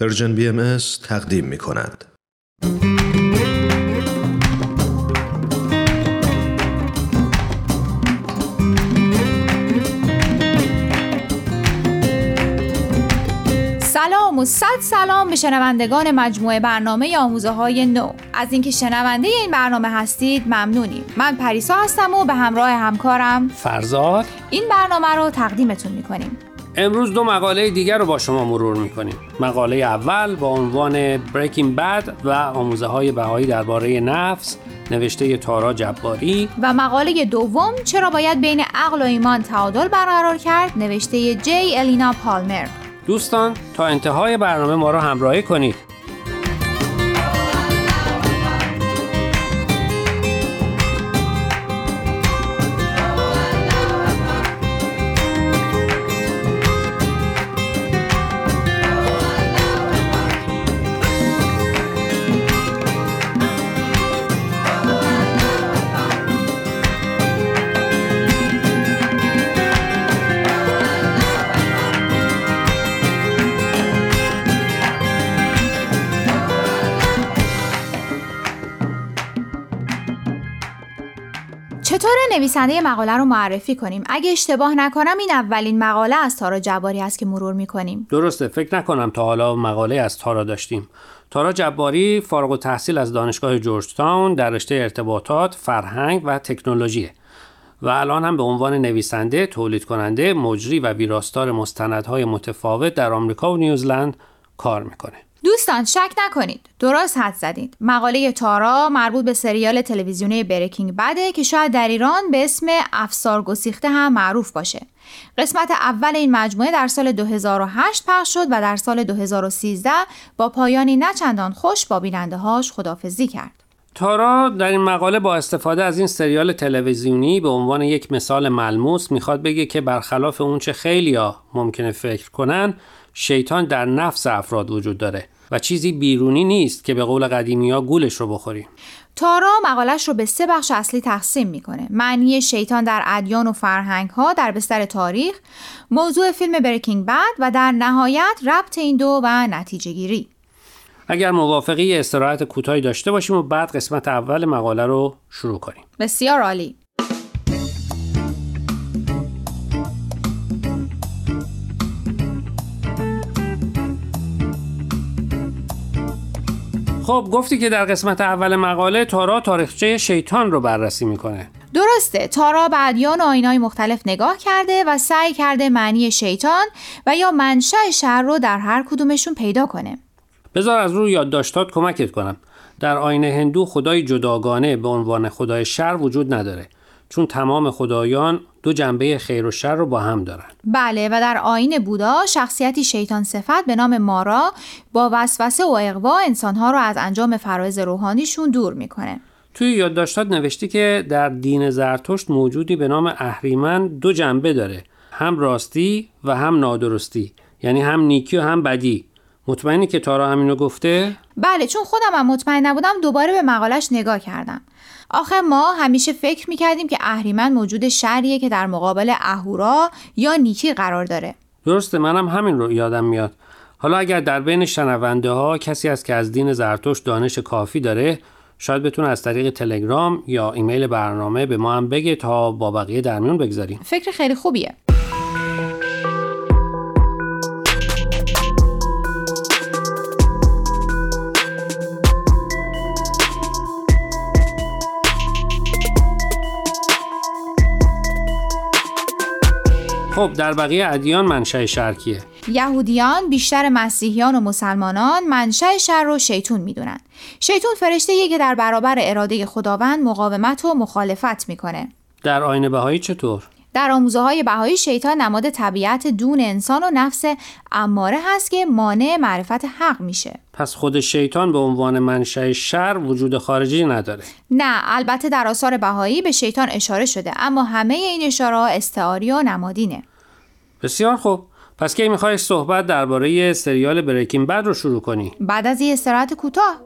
Persian BM تقدیم می کند. سلام و صد سلام به شنوندگان مجموعه برنامه آموزه های نو. از اینکه شنونده این برنامه هستید ممنونیم. من پریسا هستم و به همراه همکارم فرزاد. این برنامه رو تقدیمتون می‌کنیم. امروز دو مقاله دیگر رو با شما مرور می‌کنیم. مقاله اول با عنوان Breaking Bad و آموزه های بهایی درباره نفس نوشته تارا جباری. و مقاله دوم چرا باید بین عقل و ایمان تعادل برقرار کرد نوشته جی الینا پالمر دوستان تا انتهای برنامه ما را همراهی کنید. چطور نویسنده مقاله رو معرفی کنیم؟ اگه اشتباه نکنم این اولین مقاله از تارا جباری است که مرور می‌کنیم. درسته. فکر نکنم تا حالا مقاله از تارا داشتیم. تارا جباری فارغ التحصیل از دانشگاه جورج تاون در رشته ارتباطات، فرهنگ و تکنولوژی و الان هم به عنوان نویسنده، تولید کننده، مجری و ویراستار مستندهای متفاوت در آمریکا و نیوزلند کار می‌کنه. دوستان شک نکنید. درست حد زدید. مقاله تارا مربوط به سریال تلویزیونی بریکینگ بده که شاید در ایران به اسم افسار گسیخته هم معروف باشه. قسمت اول این مجموعه در سال 2008 پخش شد و در سال 2013 با پایانی نچندان خوش با بیننده هاش خدافزی کرد. تارا در این مقاله با استفاده از این سریال تلویزیونی به عنوان یک مثال ملموس می‌خواد بگه که برخلاف اونچه خیلیا ممکنه فکر کنن شیطان در نفس افراد وجود داره و چیزی بیرونی نیست که به قول قدیمی ها گولش رو بخوریم. تارا مقالش رو به سه بخش اصلی تقسیم می‌کنه. معنی شیطان در ادیان و فرهنگ ها در بستر تاریخ موضوع فیلم برکینگ بد و در نهایت ربط این دو و نتیجه گیری اگر موافقی استراحت کوتاهی داشته باشیم و بعد قسمت اول مقاله رو شروع کنیم. بسیار عالی. خب گفتی که در قسمت اول مقاله تارا تاریخچه شیطان رو بررسی می‌کنه. درسته تارا به ادیان و آینای مختلف نگاه کرده و سعی کرده معنی شیطان و یا منشأ شر رو در هر کدومشون پیدا کنه. بذار از روی یادداشتات کمکت کنم. در آین هندو خدای جداگانه به عنوان خدای شر وجود نداره چون تمام خدایان دو جنبه خیر و شر رو با هم دارن. بله و در آین بودا شخصیتی شیطان صفت به نام مارا با وسوسه و اقوا انسانها رو از انجام فرایض روحانیشون دور می‌کنه. توی یادداشتات نوشتی که در دین زرتشت موجودی به نام اهریمن دو جنبه داره هم راستی و هم نادرستی یعنی هم نیکی و هم بدی. مطمئنی که تارا همینو گفته؟ بله چون خودم هم مطمئن نبودم دوباره به مقالش نگاه کردم. آخه ما همیشه فکر می‌کردیم که اهریمن موجود شریه که در مقابل اهورا یا نیکی قرار داره. درسته منم همین رو یادم میاد. حالا اگر در بین شنونده ها کسی است که از دین زرتشت دانش کافی داره شاید بتونه از طریق تلگرام یا ایمیل برنامه به ما هم بگه تا با بقیه در میون بگذاریم. فکر خیلی خوبیه. خب در بقیه ادیان منشأ شر کیه؟ یهودیان بیشتر مسیحیان و مسلمانان منشأ شر رو شیطون می‌دونن. شیطون فرشته که در برابر اراده خداوند مقاومت و مخالفت می‌کنه. در آین بهایی چطور؟ در آموزه های بهایی شیطان نماد طبیعت دون انسان و نفس اماره هست که مانع معرفت حق میشه. پس خود شیطان به عنوان منشأ شر وجود خارجی نداره. نه البته در آثار بهایی به شیطان اشاره شده اما همه این اشاره استعاری و نمادینه. بسیار خوب. پس کی می‌خوای صحبت درباره سریال بریکینگ بد رو شروع کنی؟ بعد از این استراحت کوتاه.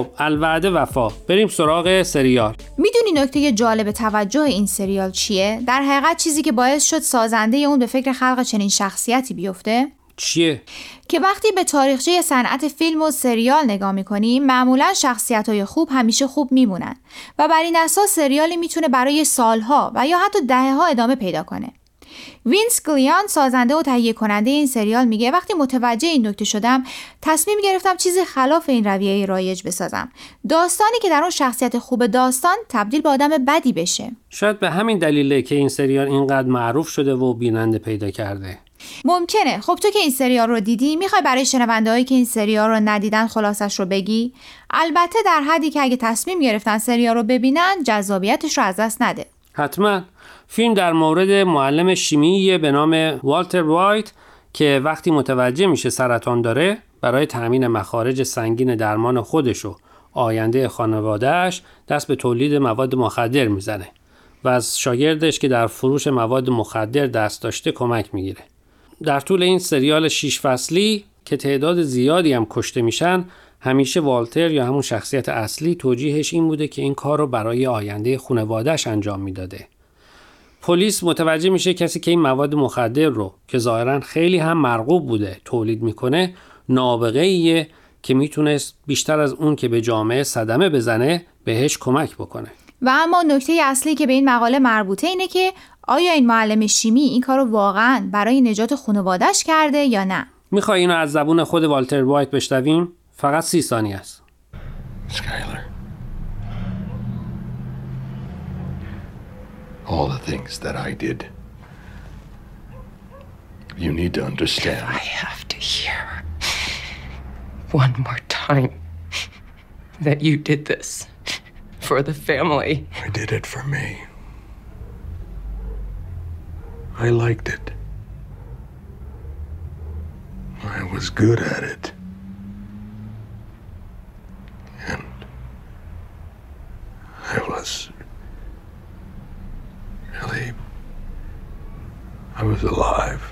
خب الوعده وفا. بریم سراغ سریال. می‌دونی نکته جالب توجه این سریال چیه؟ در حقیقت چیزی که باعث شد سازنده اون به فکر خلق چنین شخصیتی بیفته؟ چیه؟ که وقتی به تاریخچه صنعت فیلم و سریال نگاه می‌کنیم معمولا شخصیت های خوب همیشه خوب میمونن. و بر این اساس سریالی می‌تونه برای سالها و یا حتی دهه ها ادامه پیدا کنه. وینس گیلیگان سازنده و تهیه کننده این سریال میگه وقتی متوجه این نکته شدم تصمیم گرفتم چیزی خلاف این رویه رایج بسازم. داستانی که در اون شخصیت خوب داستان تبدیل به آدم بدی بشه. شاید به همین دلیله که این سریال اینقدر معروف شده و بیننده پیدا کرده. ممکنه. خب تو که این سریال رو دیدی می‌خوای برای شنونده هایی که این سریال رو ندیدن خلاصش رو بگی؟ البته در حدی که اگه تصمیم گرفتن سریال رو ببینن جذابیتش رو از دست نده. حتما. فیلم در مورد معلم شیمی به نام والتر وایت که وقتی متوجه میشه سرطان داره برای تأمین مخارج سنگین درمان خودش و آینده خانوادهش دست به تولید مواد مخدر می‌زنه و از شاگردش که در فروش مواد مخدر دست داشته کمک می‌گیره. در طول این سریال شیش فصلی که تعداد زیادی هم کشته میشن همیشه والتر یا همون شخصیت اصلی توجیهش این بوده که این کار رو برای آینده خانوادهش انجام می‌داده. پلیس متوجه میشه کسی که این مواد مخدر رو که ظاهرا خیلی هم مرغوب بوده تولید می‌کنه نابغه ایه که می‌تونست بیشتر از اون که به جامعه صدمه بزنه بهش کمک بکنه. و اما نکته اصلی که به این مقاله مربوطه اینه که آیا این معلم شیمی این کار رو واقعا برای نجات خانوادش کرده یا نه؟ می‌خوای اینو از زبون خود والتر وایت بشنویم؟ فقط سی ثانیه است all the things that I did. You need to understand. I have to hear one more time that you did this for the family. I did it for me. I liked it. I was good at it. Was. Really? I was alive.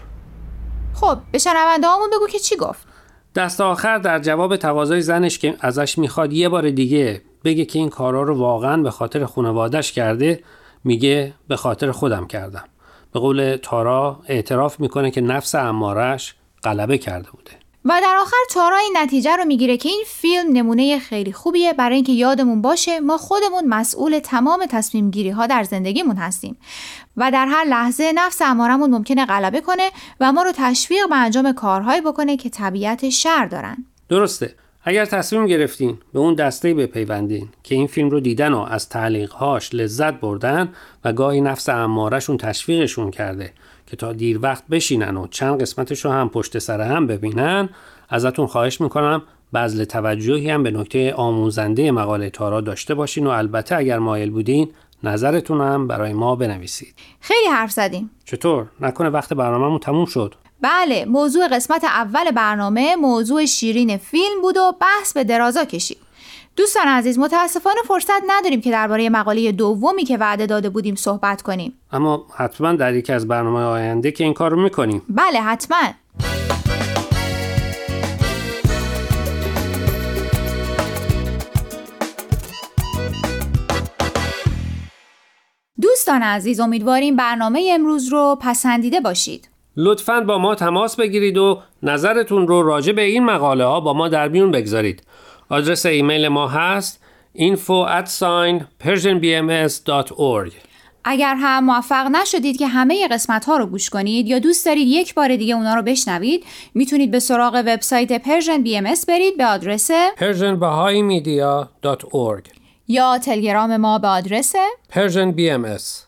خب به شنونده هامون بگو که چی گفت. دست آخر در جواب تقاضای زنش که ازش می‌خواد یه بار دیگه بگه که این کارا رو واقعا به خاطر خانوادش کرده میگه به خاطر خودم کردم. به قول تارا اعتراف می‌کنه که نفس امارش غلبه کرده بوده. و در آخر تارا این نتیجه رو می‌گیره که این فیلم نمونه خیلی خوبیه. برای اینکه یادمون باشه ما خودمون مسئول تمام تصمیم گیری ها در زندگیمون هستیم. و در هر لحظه نفس امارمون ممکنه غلبه کنه و ما رو تشویق به انجام کارهایی بکنه که طبیعت شر دارن. درسته. اگر تصمیم گرفتین به اون دسته بپیوندین که این فیلم رو دیدن و از تعلیقهاش لذت بردن و گاهی نفس امارشون تشویقشون کرده که تا دیر وقت بشینن و چند قسمتش رو هم پشت سر هم ببینن ازتون خواهش می‌کنم بذل توجهی هم به نکته آموزنده مقاله تارا داشته باشین و البته اگر مایل بودین نظرتون هم برای ما بنویسید. خیلی حرف زدیم. چطور؟ نکنه وقت برنامهمون تموم شد؟ بله موضوع قسمت اول برنامه موضوع شیرین فیلم بود و بحث به درازا کشید. دوستان عزیز متاسفانه فرصت نداریم که درباره مقاله دومی که وعده داده بودیم صحبت کنیم. اما حتما در یکی از برنامه آینده که این کار رو می‌کنیم. بله حتما. دوستان عزیز امیدواریم برنامه امروز رو پسندیده باشید. لطفا با ما تماس بگیرید و نظرتون رو راجع به این مقاله ها با ما در میون بگذارید. آدرس ایمیل ما هست info at sign persianbms.org اگر هم موفق نشدید که همه قسمت ها رو گوش کنید یا دوست دارید یک بار دیگه اونا رو بشنوید می‌تونید به سراغ وبسایت Persian BMS برید به آدرس persianbahaimedia.org یا تلگرام ما به آدرس Persian BMS